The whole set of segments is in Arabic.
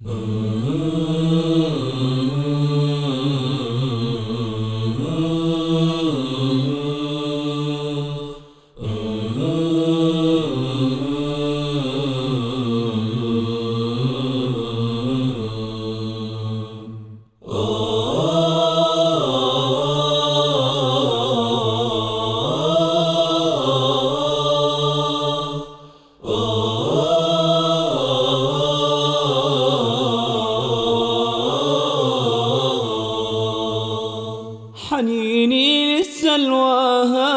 嗯。حنيني للسلواها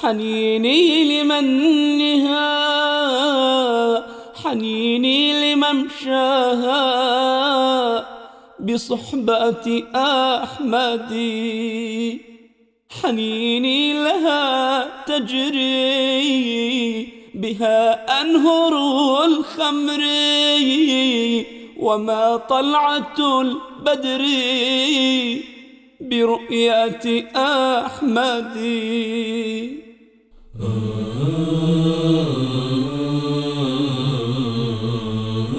حنيني لمنها حنيني لممشاها. بصحبة أحمد حنيني لها تجري بها أنهر الخمر وما طلعة البدر. برؤية أحمد.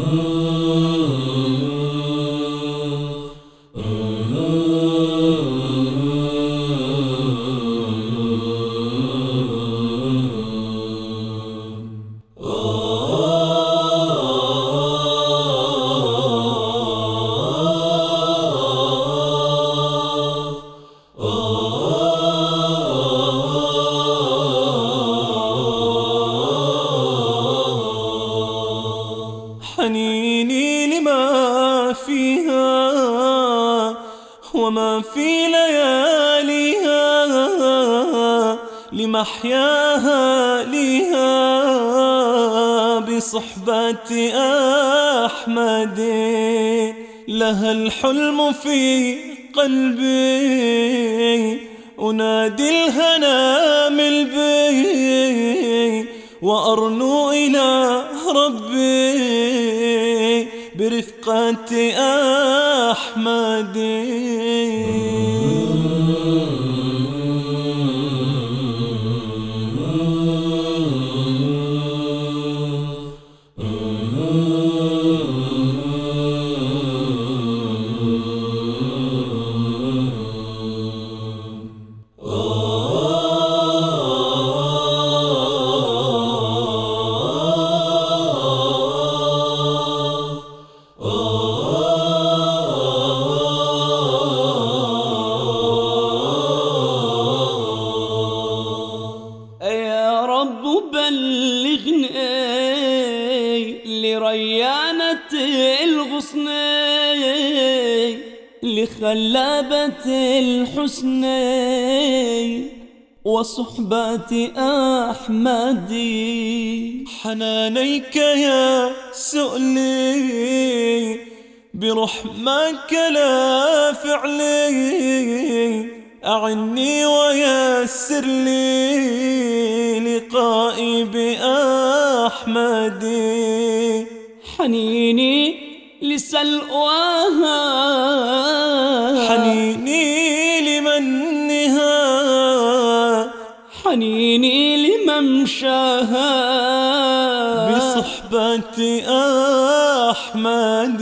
حنيني وما في لياليها لمحياها ليها بصحبة أحمد. لها الحلم في قلبي أنادي الهنا من بي وأرنو إلى ربي. برفقة أحمد رب بلغني لريانة الغصن لخلابة الحسن وصحبة أحمد. حنانيك يا سؤلي برحمك لا فعلي أعني ويسر لي. بأحمد حنيني لسلواها حنيني لمنها حنيني لممشاها بصحبة أحمد